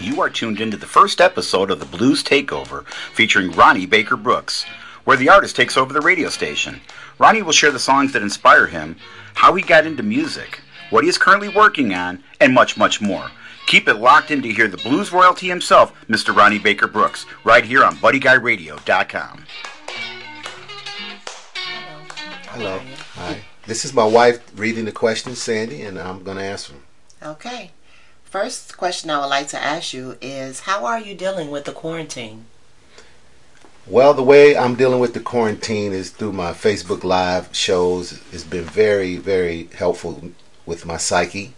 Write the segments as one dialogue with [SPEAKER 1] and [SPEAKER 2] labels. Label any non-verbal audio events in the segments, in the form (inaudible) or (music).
[SPEAKER 1] You are tuned into the first episode of the Blues Takeover featuring Ronnie Baker Brooks, where the artist takes over the radio station. Ronnie will share the songs that inspire him, how he got into music, what he is currently working on, and much, much more. Keep it locked in to hear the blues royalty himself, Mr. Ronnie Baker Brooks, right here on BuddyGuyRadio.com.
[SPEAKER 2] Hello. Hi. This is my wife reading the questions, Sandy, and I'm going to answer them.
[SPEAKER 3] Okay. First question I would like to ask you is how are you dealing with the quarantine?
[SPEAKER 2] Well, the way I'm dealing with the quarantine is through my Facebook Live shows. It's been very, very helpful with my psyche.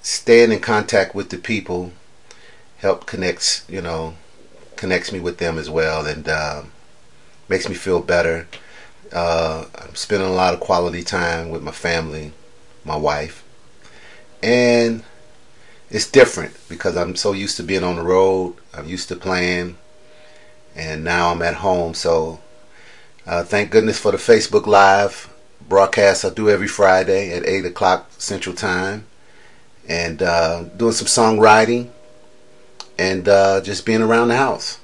[SPEAKER 2] Staying in contact with the people help connects, you know, connects me with them as well, and uh, makes me feel better. Uh, I'm spending a lot of quality time with my family, my wife, and it's different because I'm so used to being on the road. I'm used to playing, and now I'm at home. So uh, thank goodness for the Facebook Live broadcast I do every Friday at eight o'clock Central Time, and uh, doing some songwriting and uh, just being around the house.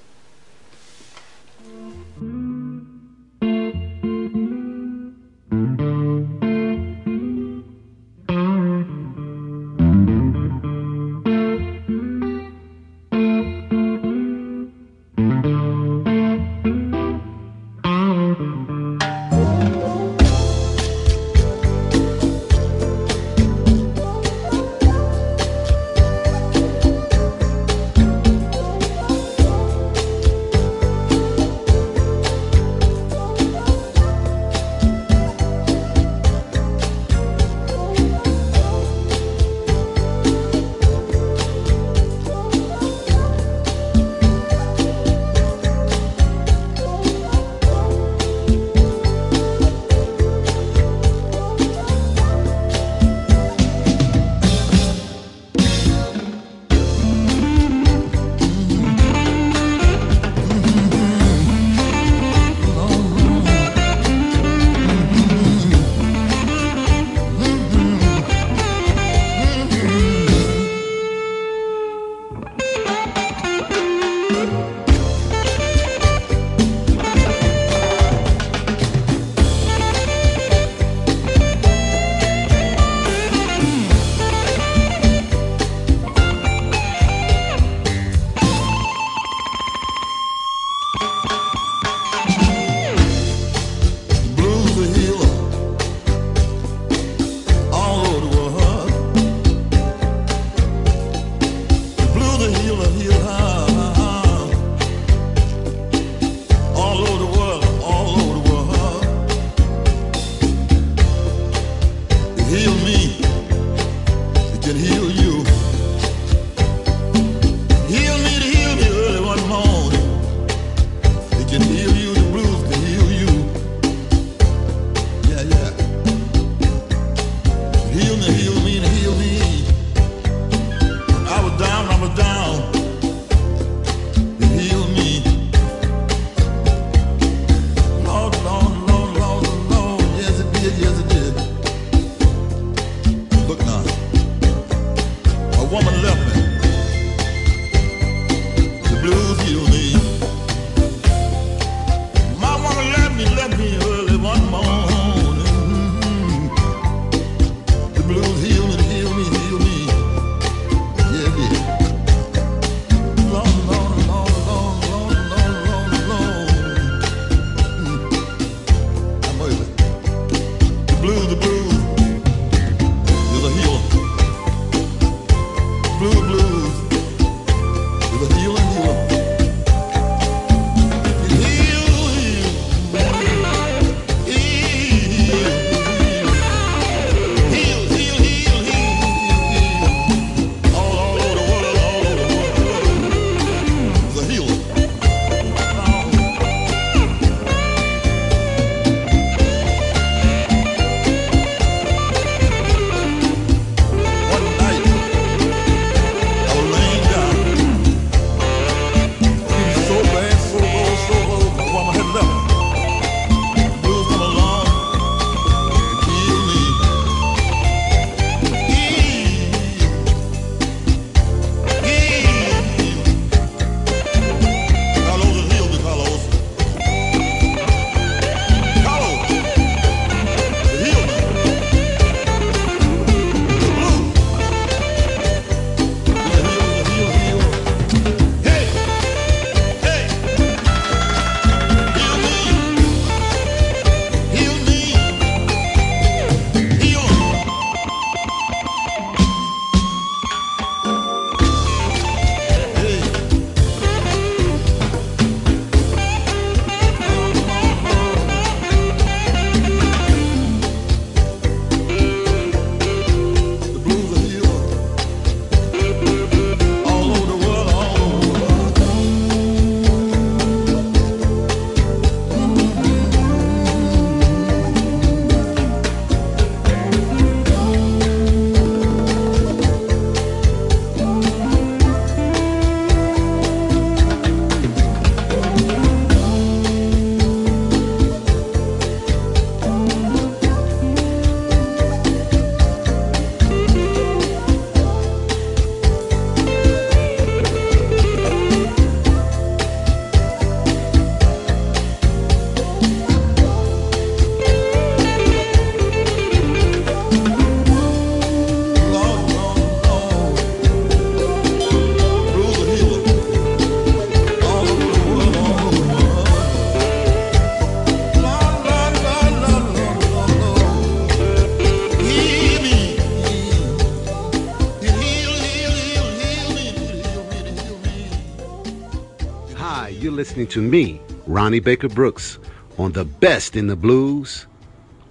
[SPEAKER 4] You're listening to me, Ronnie Baker Brooks, on the best in the blues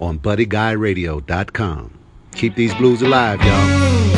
[SPEAKER 4] on BuddyGuyRadio.com. Keep these blues alive, y'all.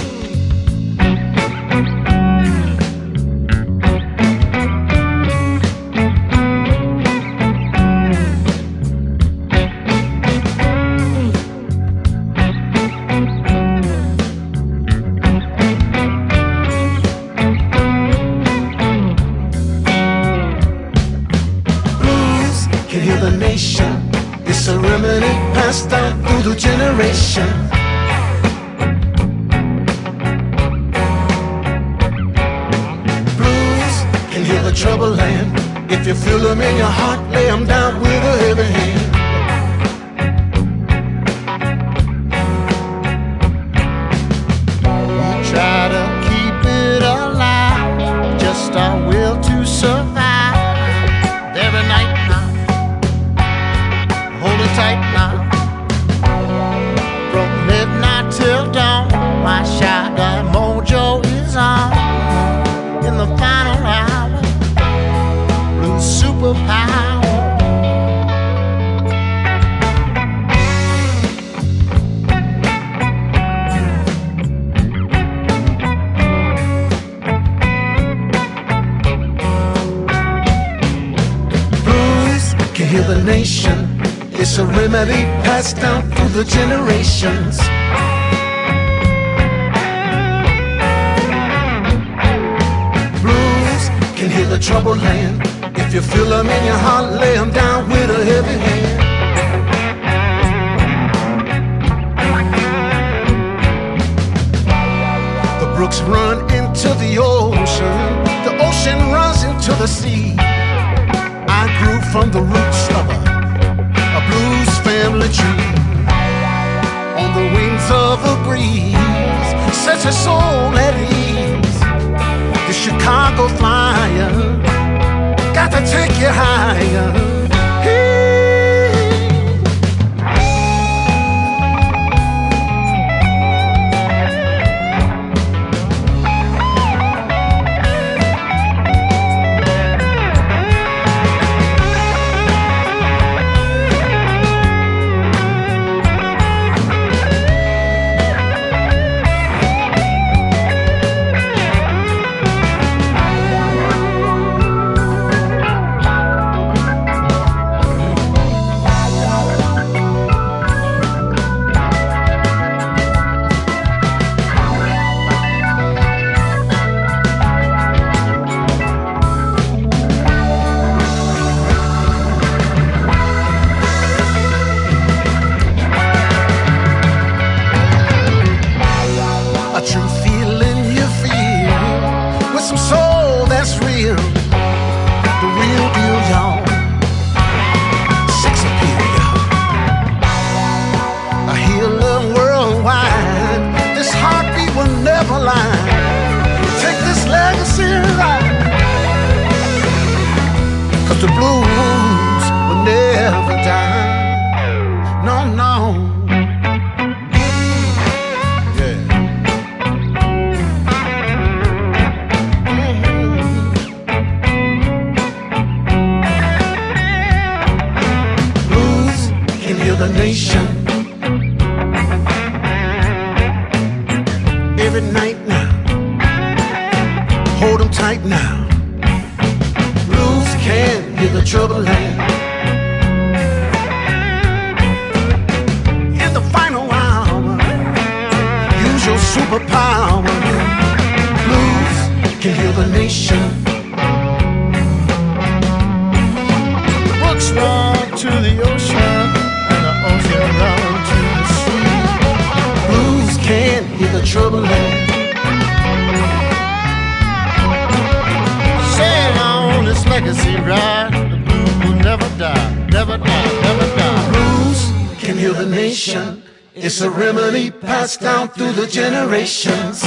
[SPEAKER 3] Generations.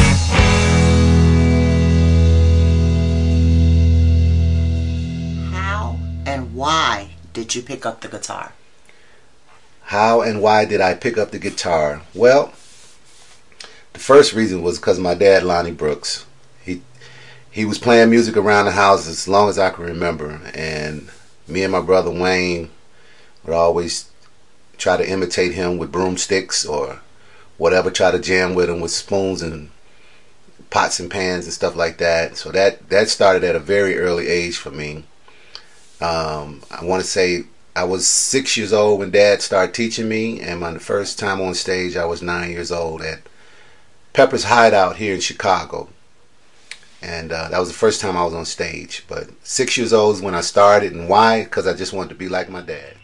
[SPEAKER 3] How and why did you pick up the guitar?
[SPEAKER 4] How and why did I pick up the guitar? Well, the first reason was because my dad, Lonnie Brooks, he he was playing music around the house as long as I can remember, and me and my brother Wayne would always try to imitate him with broomsticks or whatever. Try to jam with him with spoons and pots and pans and stuff like that. So that that started at a very early age for me. Um, I want to say I was six years old when Dad started teaching me, and my first time on stage, I was nine years old at Pepper's Hideout here in Chicago and uh, that was the first time I was on stage. But six years old is when I started, and why? Because I just wanted to be like my dad.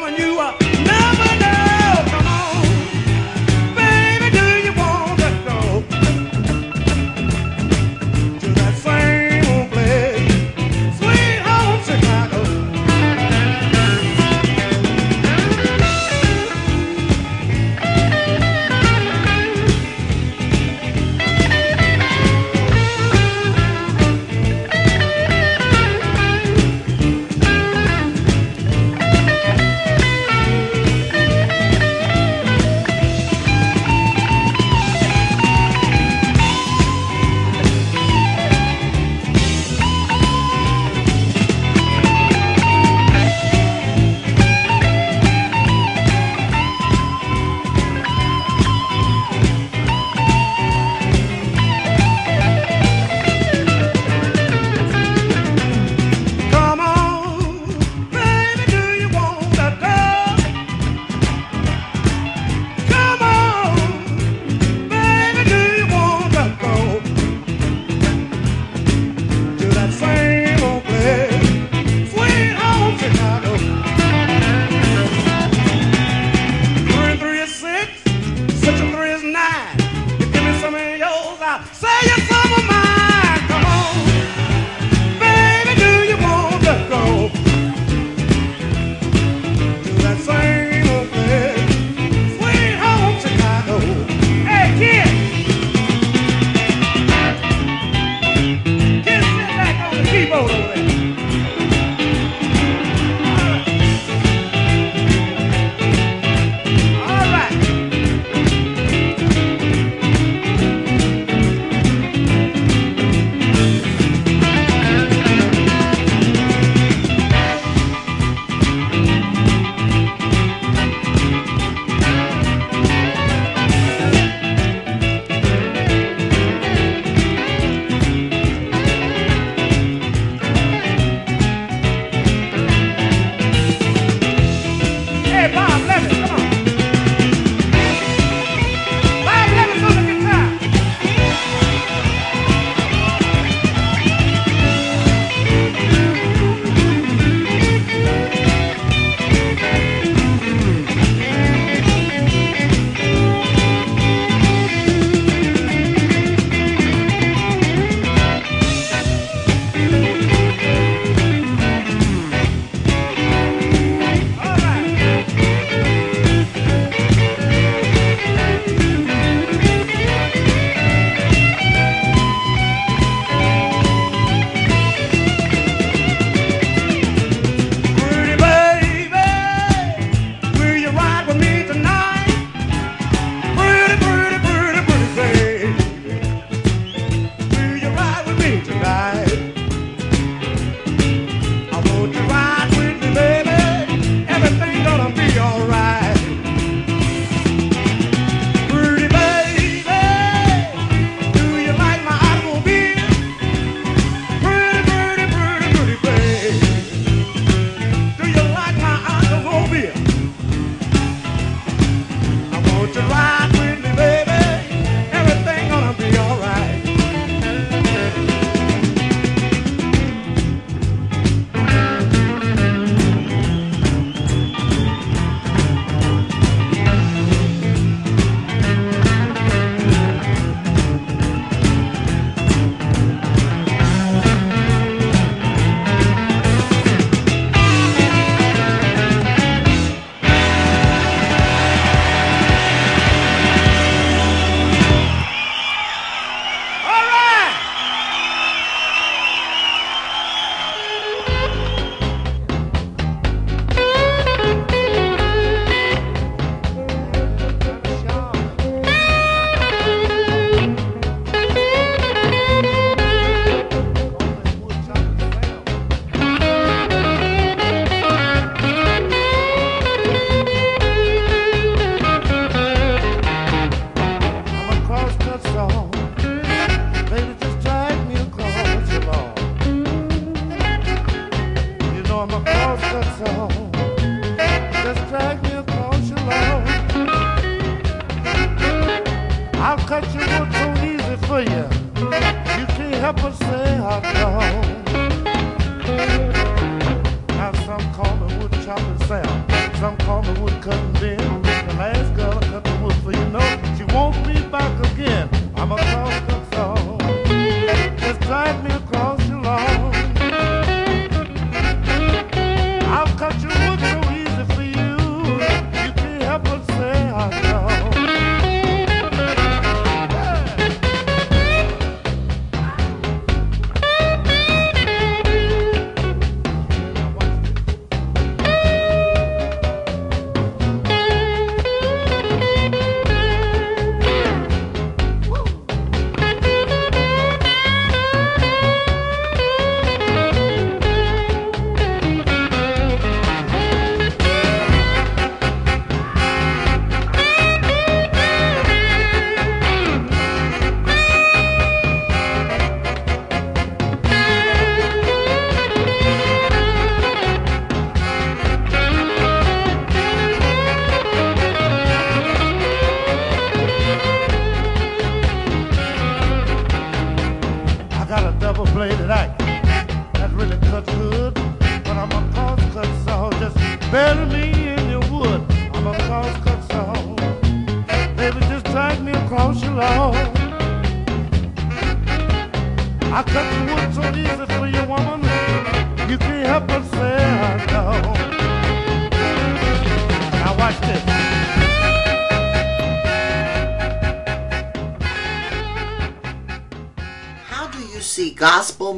[SPEAKER 5] showing you.
[SPEAKER 6] Uh,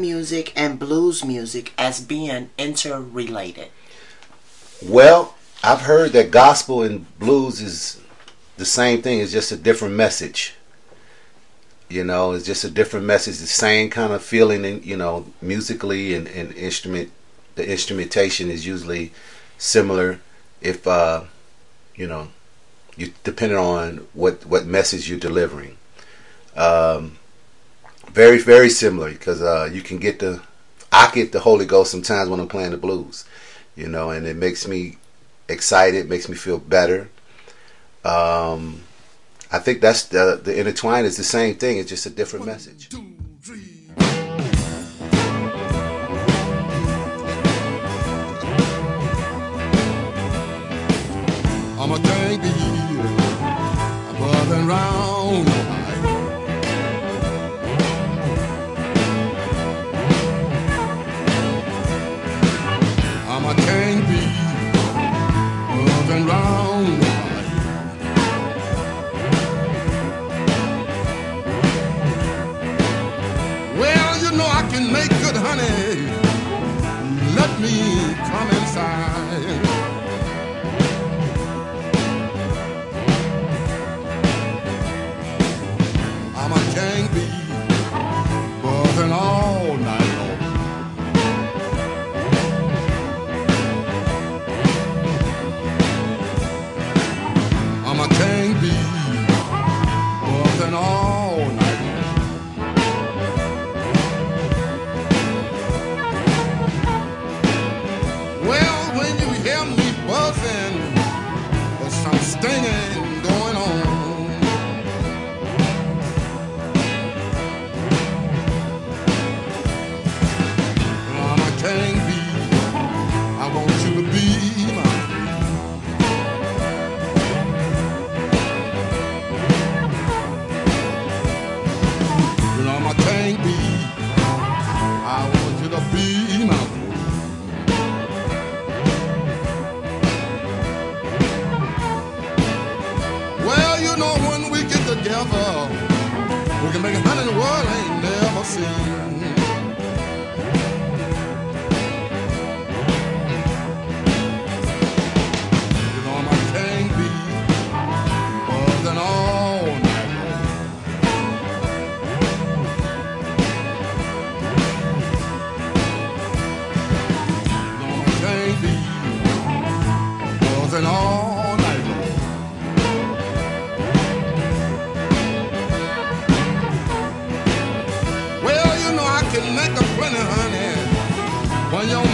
[SPEAKER 6] music and blues music as being interrelated?
[SPEAKER 4] Well, I've heard that gospel and blues is the same thing. It's just a different message. You know, it's just a different message. The same kind of feeling, and you know, musically and, and instrument. The instrumentation is usually similar. If uh, you know, you depending on what what message you're delivering. Um, very very similar because uh, you can get the I get the Holy Ghost sometimes when I'm playing the blues, you know, and it makes me excited, makes me feel better. Um, I think that's the the intertwine is the same thing. It's just a different message.
[SPEAKER 7] I'm a round. Me 101 on your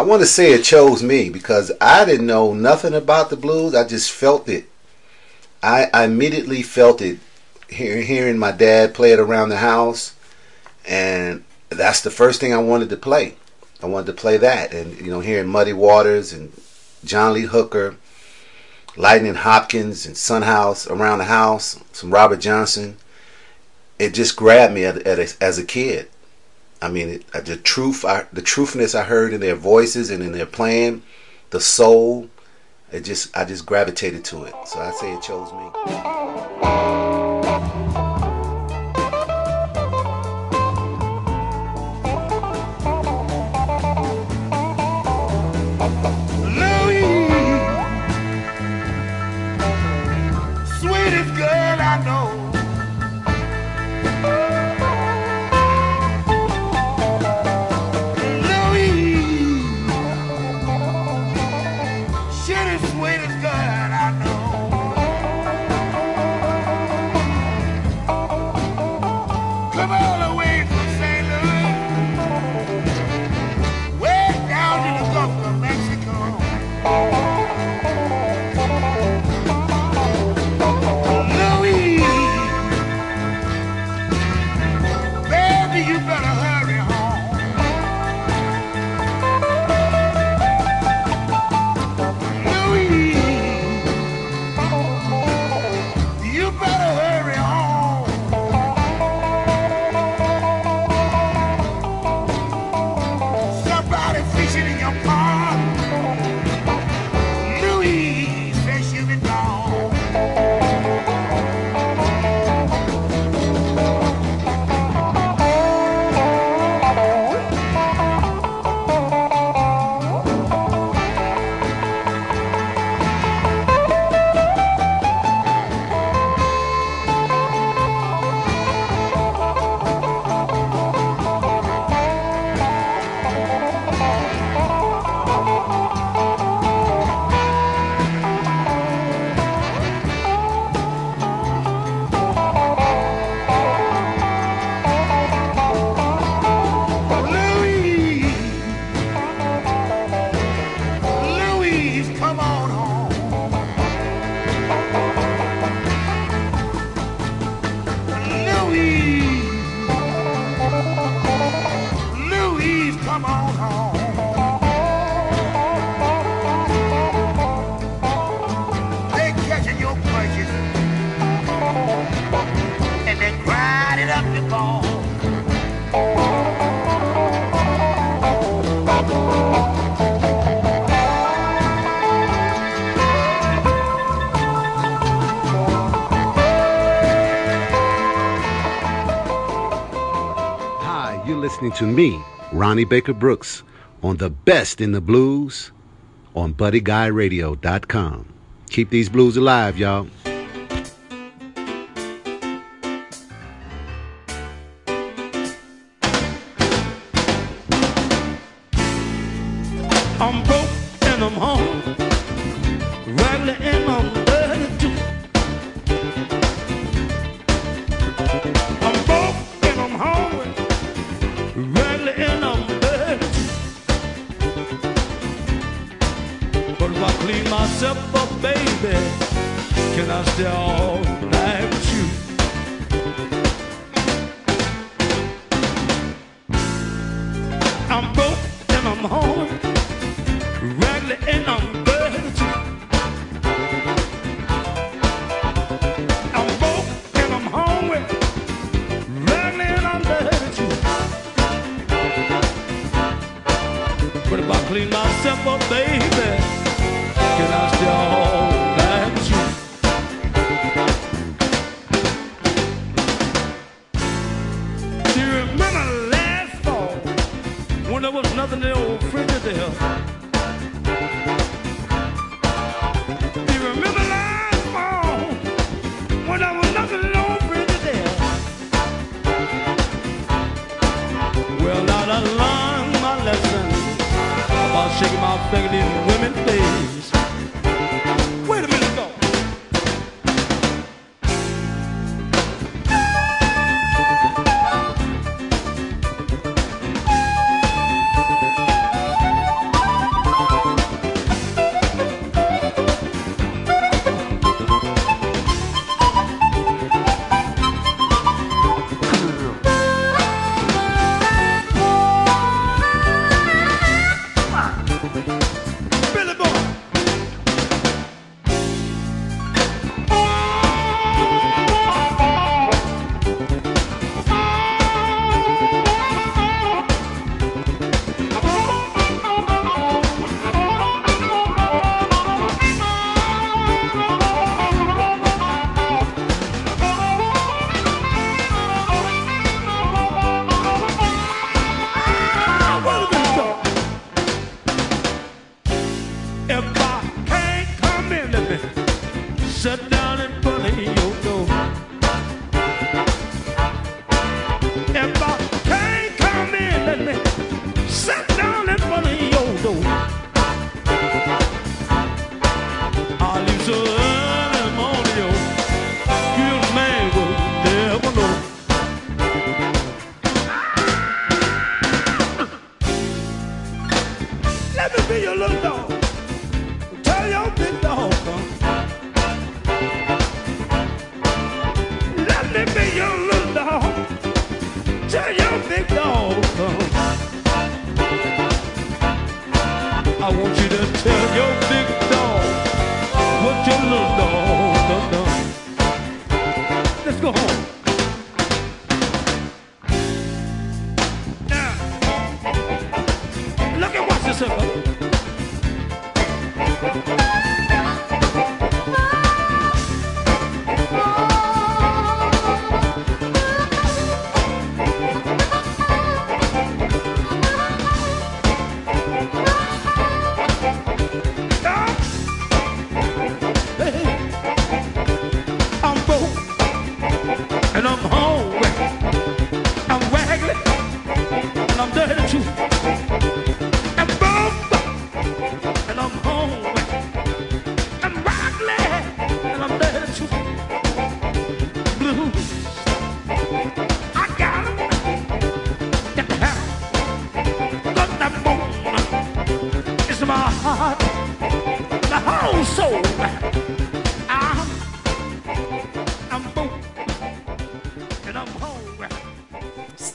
[SPEAKER 7] I want to
[SPEAKER 4] say it chose me because I didn't know nothing about the blues. I just felt it. I, I immediately felt it hearing, hearing my dad play it around the house, and that's the first thing I wanted to play. I wanted to play that, and you know, hearing Muddy Waters and John Lee Hooker, Lightning Hopkins and Son House around the house, some Robert Johnson. It just grabbed me at, at a, as a kid. I mean, it, uh, the truth, I, the truthness I heard in their voices and in their playing, the soul. It just, I just gravitated to it. So I say it chose me. Listening to me, Ronnie Baker Brooks, on the best in the blues on BuddyGuyRadio.com. Keep these blues alive, y'all.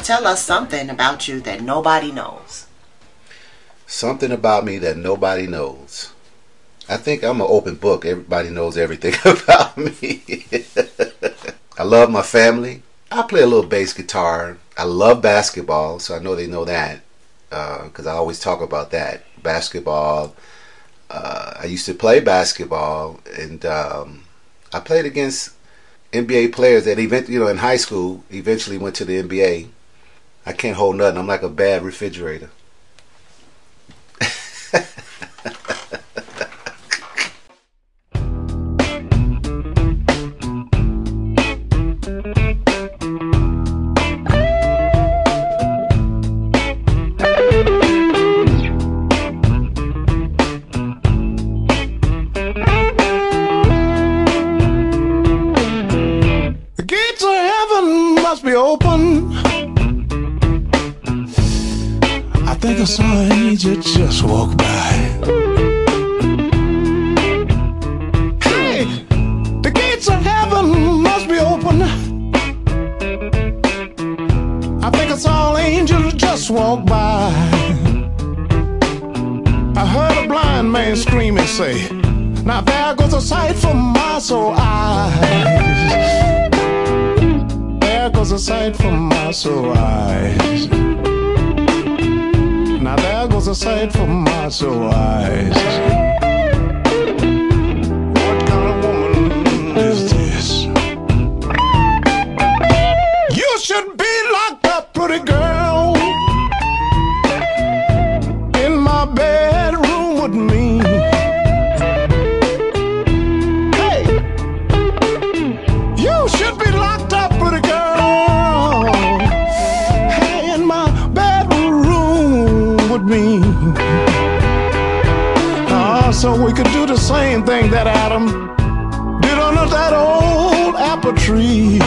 [SPEAKER 8] Tell
[SPEAKER 3] us something about you that nobody knows.
[SPEAKER 4] Something about me that nobody knows. I think I'm an open book. Everybody knows everything (laughs) about me. I love my family. I play a little bass guitar. I love basketball, so I know they know that because I always talk about that. Basketball. Uh, I used to play basketball, and um, I played against NBA players that event, you know, in high school. Eventually went to the NBA. I can't hold nothing. I'm like a bad refrigerator. (laughs)
[SPEAKER 9] Ah, so we could do the same thing that Adam did under that old apple tree.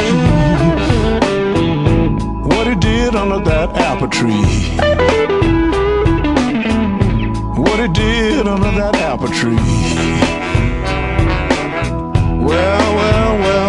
[SPEAKER 9] What he did under that apple tree. What he did under that apple tree. Well, well, well,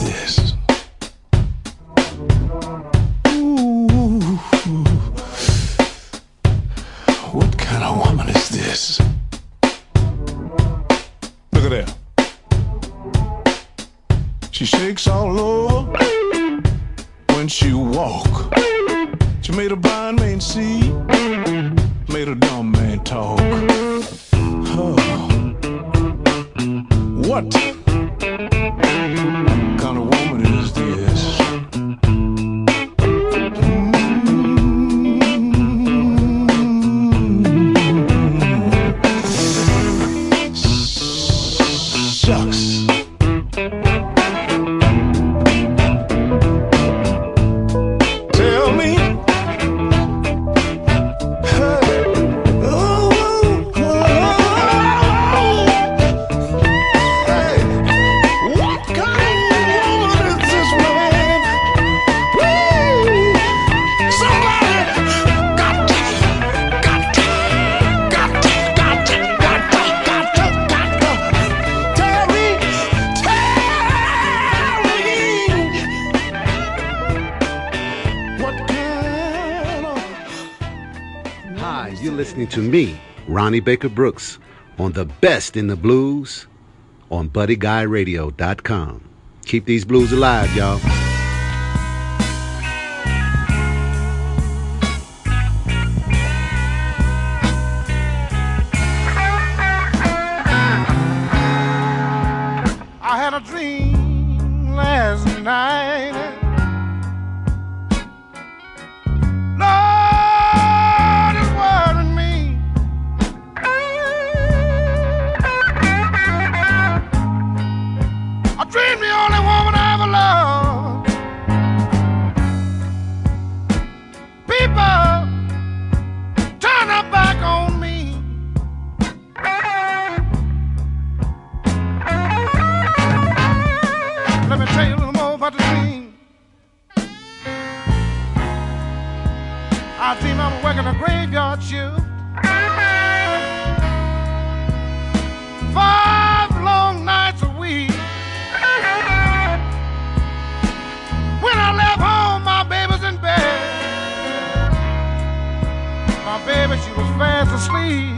[SPEAKER 9] this?
[SPEAKER 4] Baker Brooks on the best in the blues on BuddyGuyRadio.com. Keep these blues alive, y'all.
[SPEAKER 8] I dream I'm working a graveyard shift. Five long nights a week. When I left home, my baby's in bed. My baby, she was fast asleep.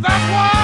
[SPEAKER 8] that's why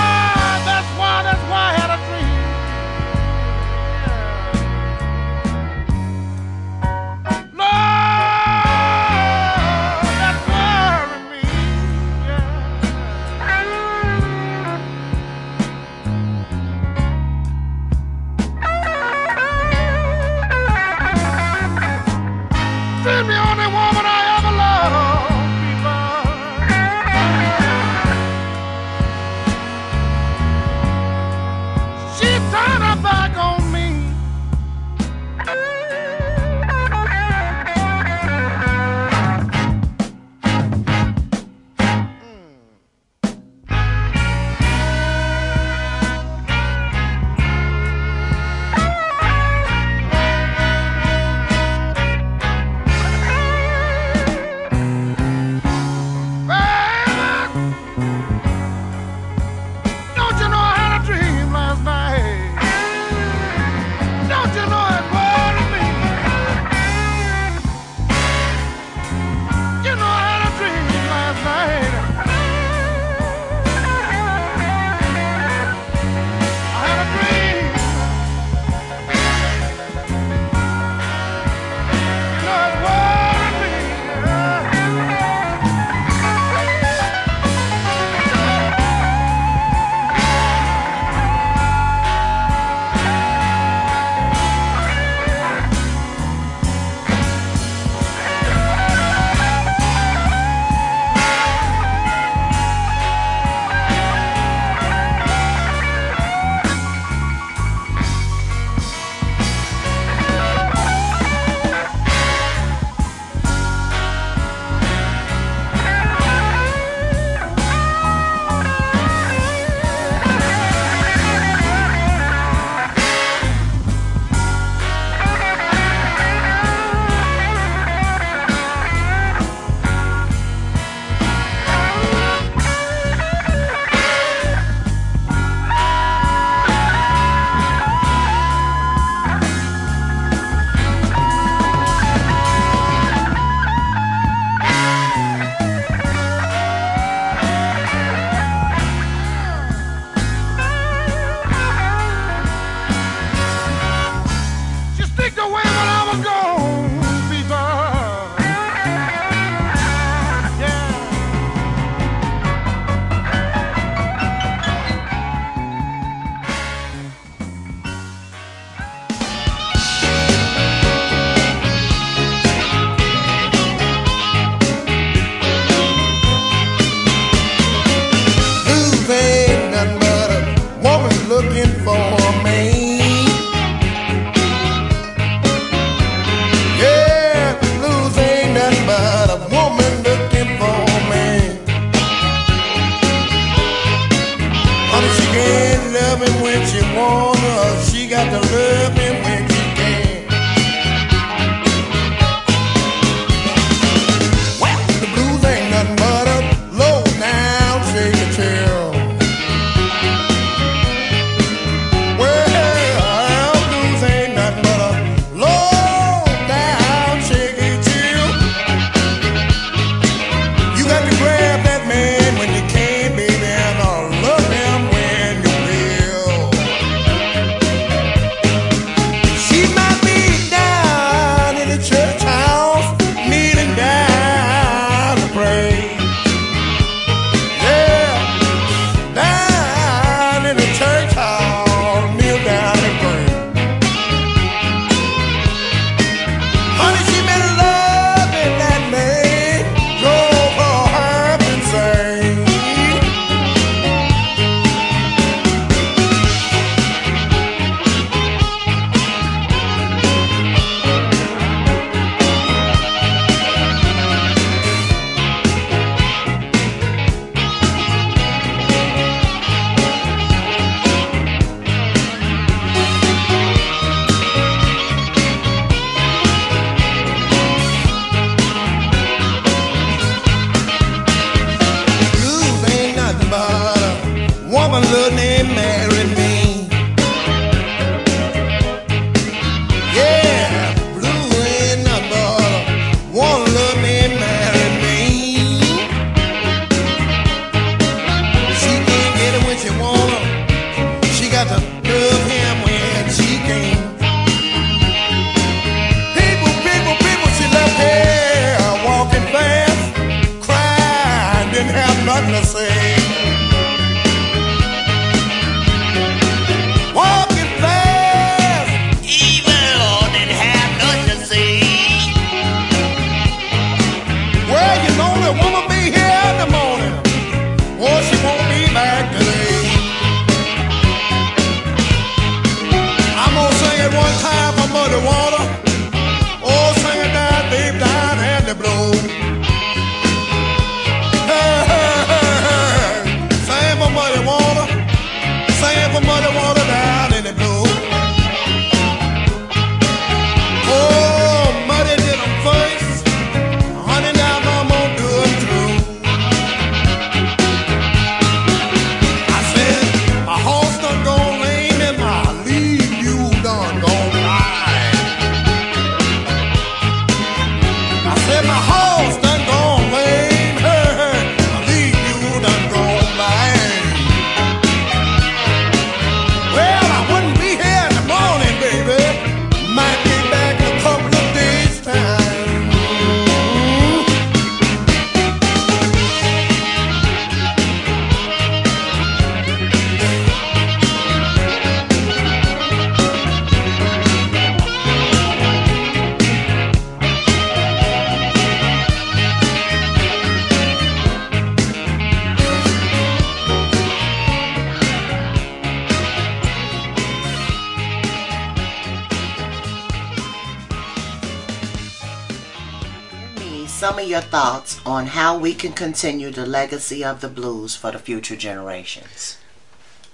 [SPEAKER 3] on how we can continue the legacy of the blues for the future generations.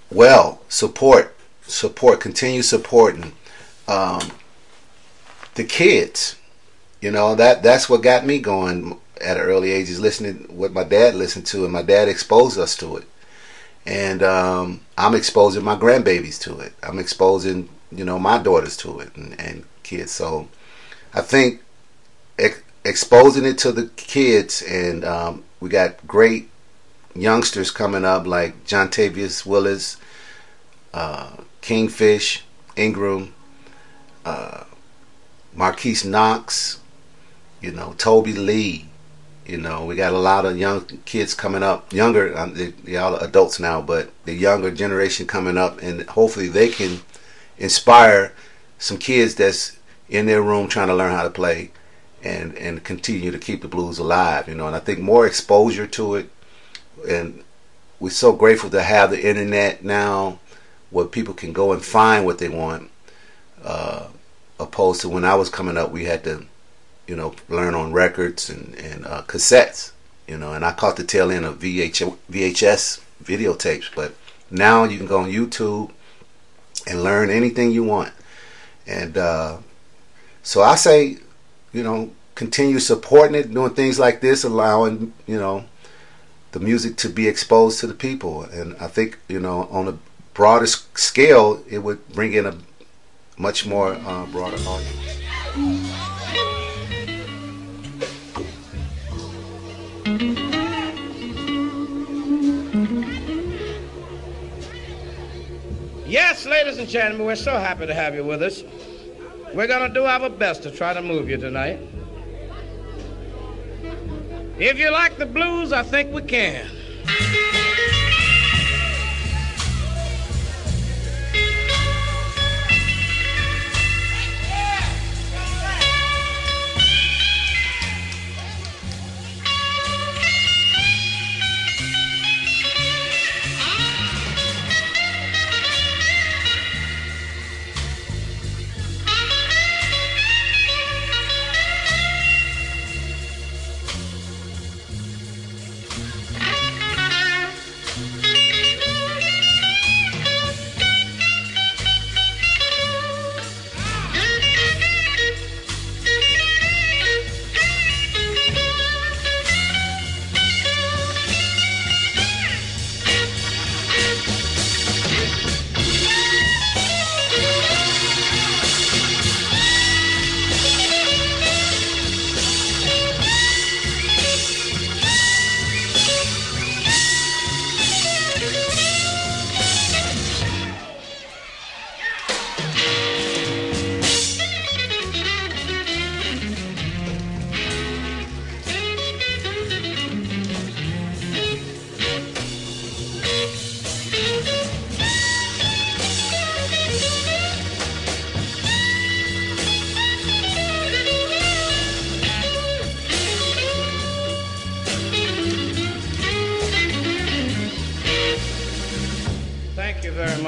[SPEAKER 4] Well, support, support, continue supporting um, the kids. You know that that's what got me going at an early age is listening what my dad listened to, and my dad exposed us to it. And um, I'm exposing my grandbabies to it. I'm exposing you know my daughters to it and, and kids. So I think exposing it to the kids, and um, we got great youngsters coming up like Jontavious Willis, uh, Kingfish, Ingram, uh, Marquise Knox, you know, Toby Lee. You know, we got a lot of young kids coming up, younger, um, they, they all adults now, but the younger generation coming up, and hopefully they can inspire some kids that's in their room trying to learn how to play and and continue to keep the blues alive you know and i think more exposure to it and we're so grateful to have the internet now where people can go and find what they want uh, opposed to when i was coming up we had to you know learn on records and, and uh, cassettes you know and i caught the tail end of VH, vhs videotapes but now you can go on YouTube and learn anything you want. And uh, so I say, you know, continue supporting it, doing things like this, allowing you know the music to be exposed to the people. And I think you know on a broader scale, it would bring in a much more uh, broader audience.
[SPEAKER 6] Yes, ladies and gentlemen, we're so happy to have you with us. We're going to do our best to try to move you tonight. If you like the blues, I think we can.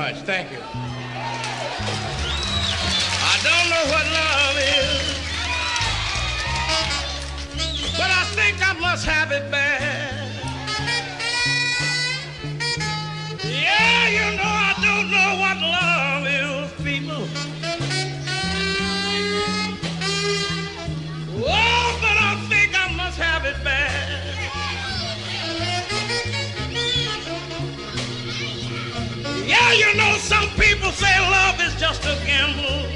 [SPEAKER 6] Much. Thank you. I don't know what love is, but I think I must have it bad. People say love is just a gamble.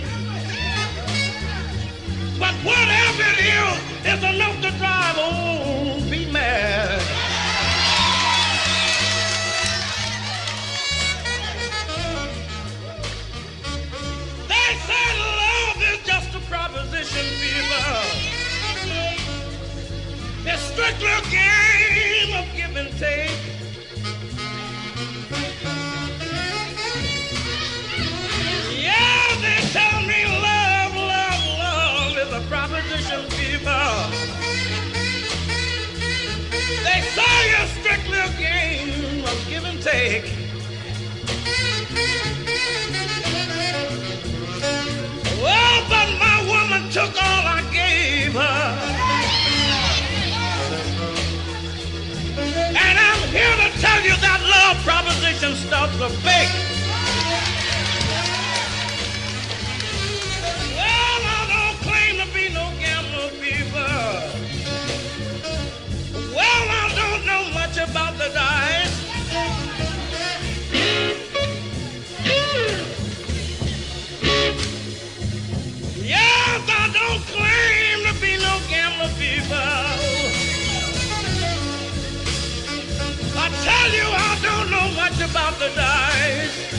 [SPEAKER 6] But whatever it is, it's enough to drive old be mad. They say love is just a proposition, people. It's strictly a game of give and take. A game of give and take. Well, but my woman took all I gave her. And I'm here to tell you that love proposition stuff's a fake. people. I tell you, I don't know much about the dice.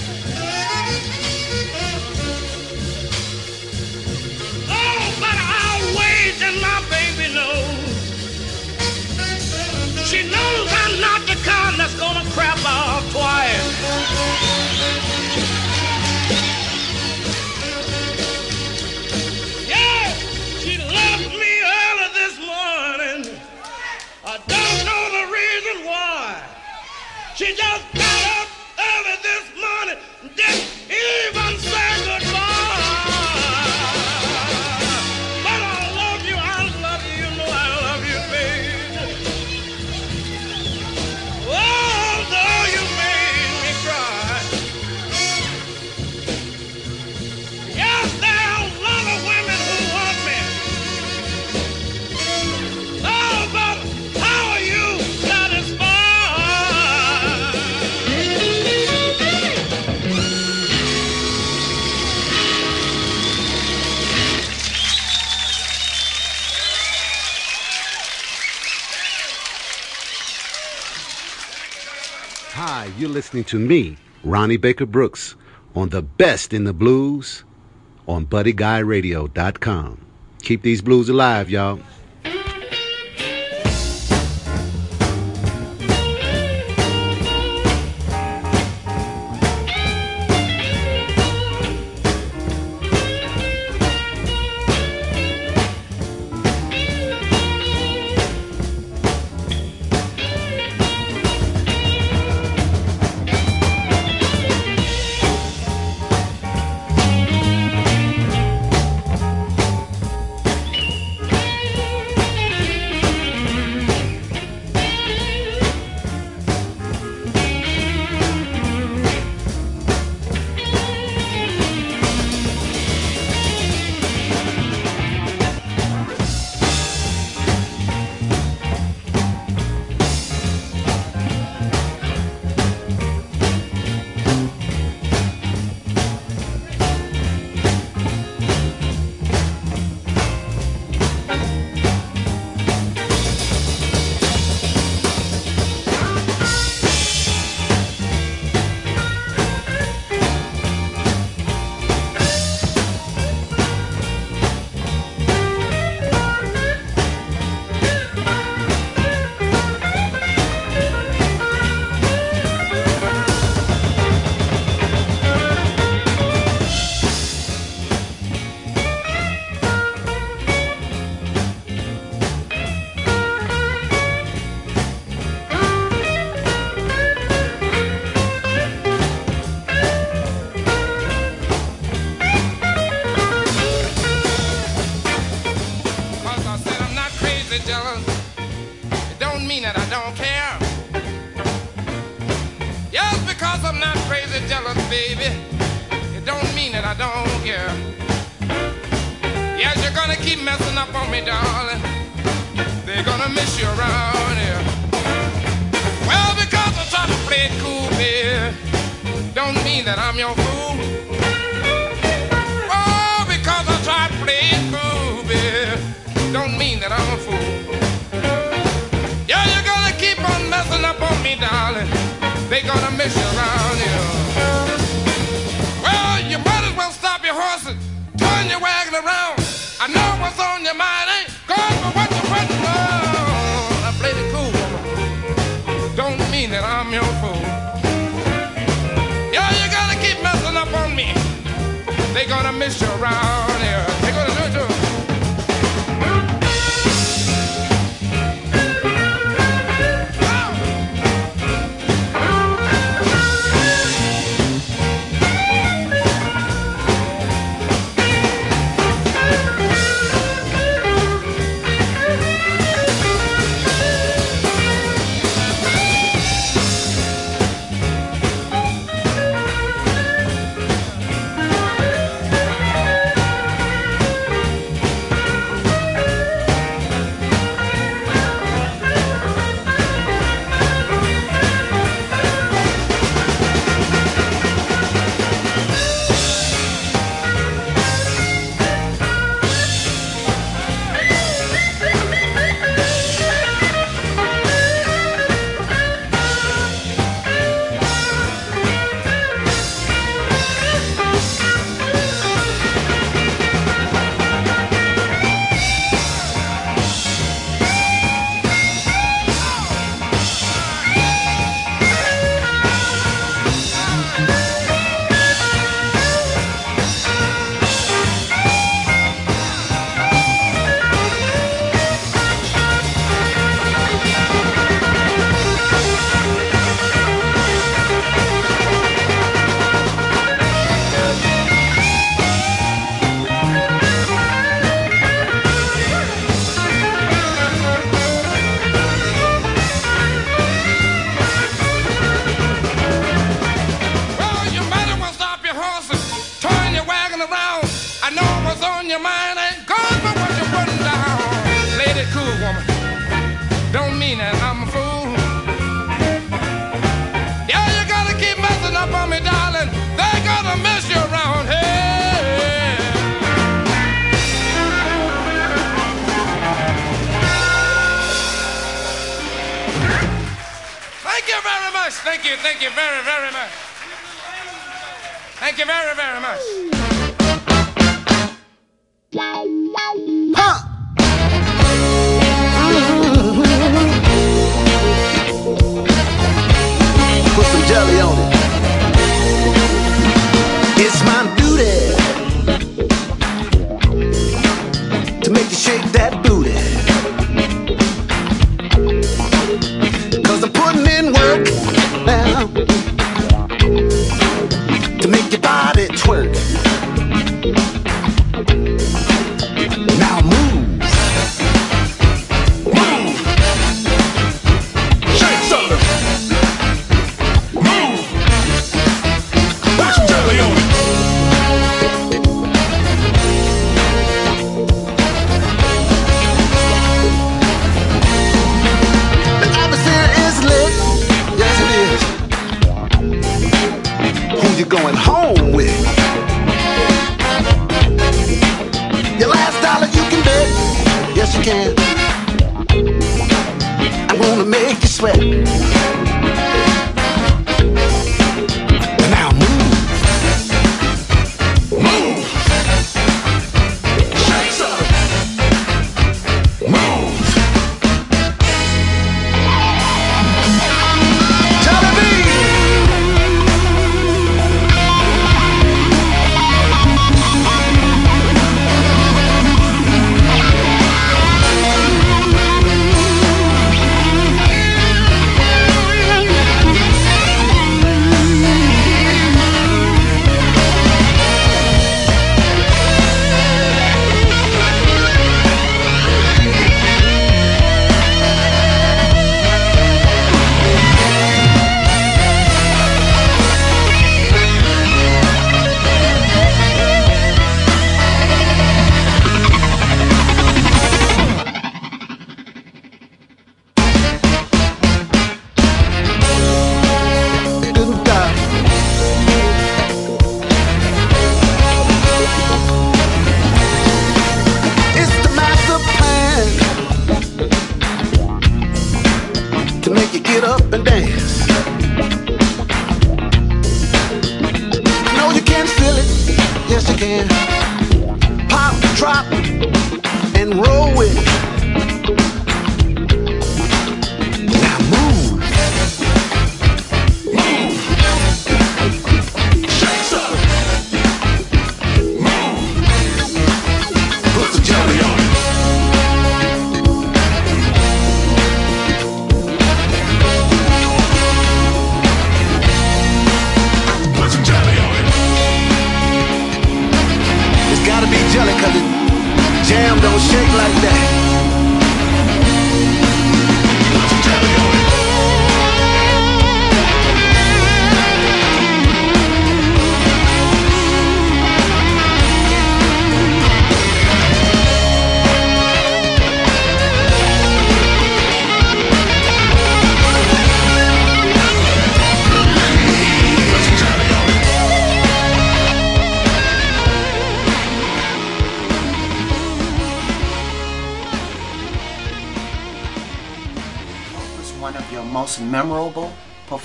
[SPEAKER 6] Oh, but I'll wage in
[SPEAKER 7] my listening to me, Ronnie Baker Brooks, on the best in the blues on BuddyGuyRadio.com. Keep these blues alive, y'all.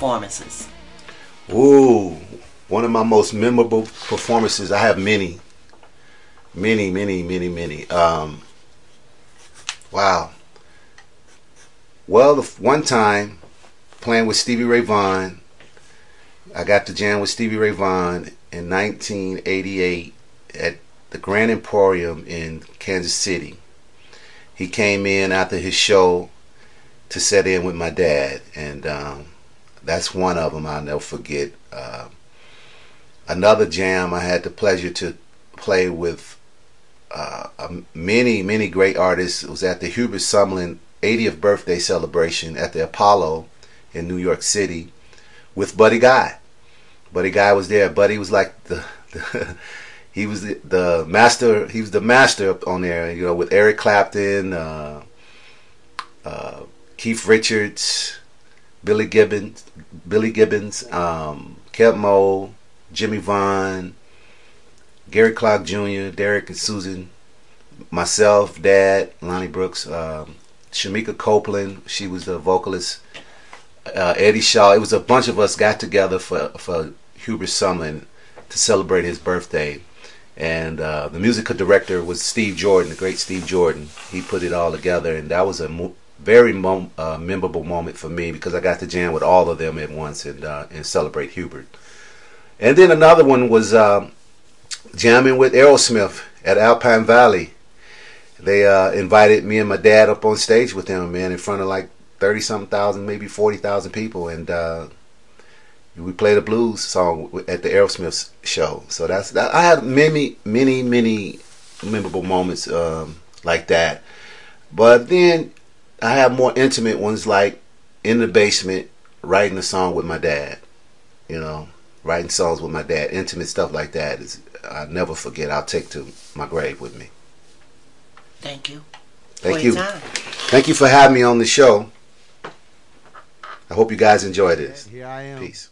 [SPEAKER 3] Performances?
[SPEAKER 4] Ooh, one of my most memorable performances. I have many, many, many, many, many. Um, wow. Well, one time playing with Stevie Ray Vaughan, I got to jam with Stevie Ray Vaughan in 1988 at the Grand Emporium in Kansas City. He came in after his show to set in with my dad, and um, that's one of them I'll never forget. Uh, another jam I had the pleasure to play with uh, many, many great artists. Was at the Hubert Sumlin 80th birthday celebration at the Apollo in New York City with Buddy Guy. Buddy Guy was there. Buddy was like the, (laughs) the he was the, the master. He was the master on there. You know, with Eric Clapton, uh, uh, Keith Richards, Billy Gibbons, Billy Gibbons, um, Keb' Mo', Jimmy Vaughn, Gary Clark Jr., Derek and Susan, myself, Dad, Lonnie Brooks, um, Shemekia Copeland. She was the vocalist.
[SPEAKER 8] uh, Eddie Shaw. It was a bunch of us got together for for Hubert Sumlin to celebrate his birthday, and uh, the musical director was Steve Jordan, the great Steve Jordan. He put it all together, and that was a mo- very uh, memorable moment for me because I got to jam with all of them at once and uh, and celebrate Hubert. And then another one was um, jamming with Aerosmith at Alpine Valley. They uh, invited me and my dad up on stage with them, man, in front of like thirty something thousand, maybe forty thousand people, and uh, we played a blues song at the Aerosmith show. So that's that, I had many, many, many memorable moments um, like that. But then I have more intimate ones, like in the basement writing a song with my dad. You know, writing songs with my dad, intimate stuff like that is I never forget. I'll take to my grave with me.
[SPEAKER 3] Thank you.
[SPEAKER 8] Thank
[SPEAKER 3] for
[SPEAKER 8] you.
[SPEAKER 3] your time.
[SPEAKER 8] Thank you for having me on the show. I hope you guys enjoy this.
[SPEAKER 4] Here I am.
[SPEAKER 8] Peace.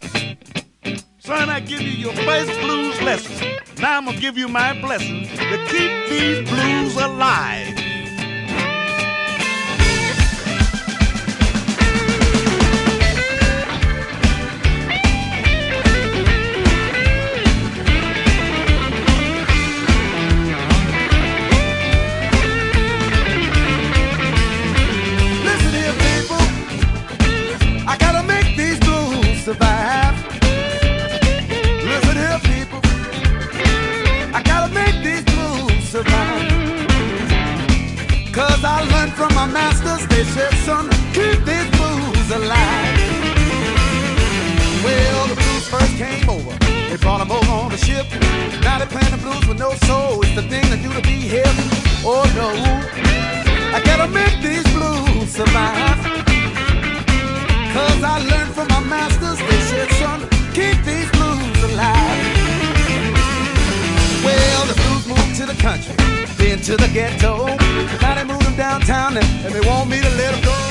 [SPEAKER 6] Son, I give you your first blues lesson. Now I'm gonna give you my blessing to keep these blues alive.
[SPEAKER 4] Masters, they said, son, keep these blues alive. Well, the blues first came over. They brought them over on the ship. Now they're playing the blues with no soul. It's the thing to do to be hip. Oh no. I gotta make these blues survive. Cause I learned from my masters, they said, son, keep these blues alive. Well, the blues moved to the country, then to the ghetto. Now they them downtown and, and they want me to let them go.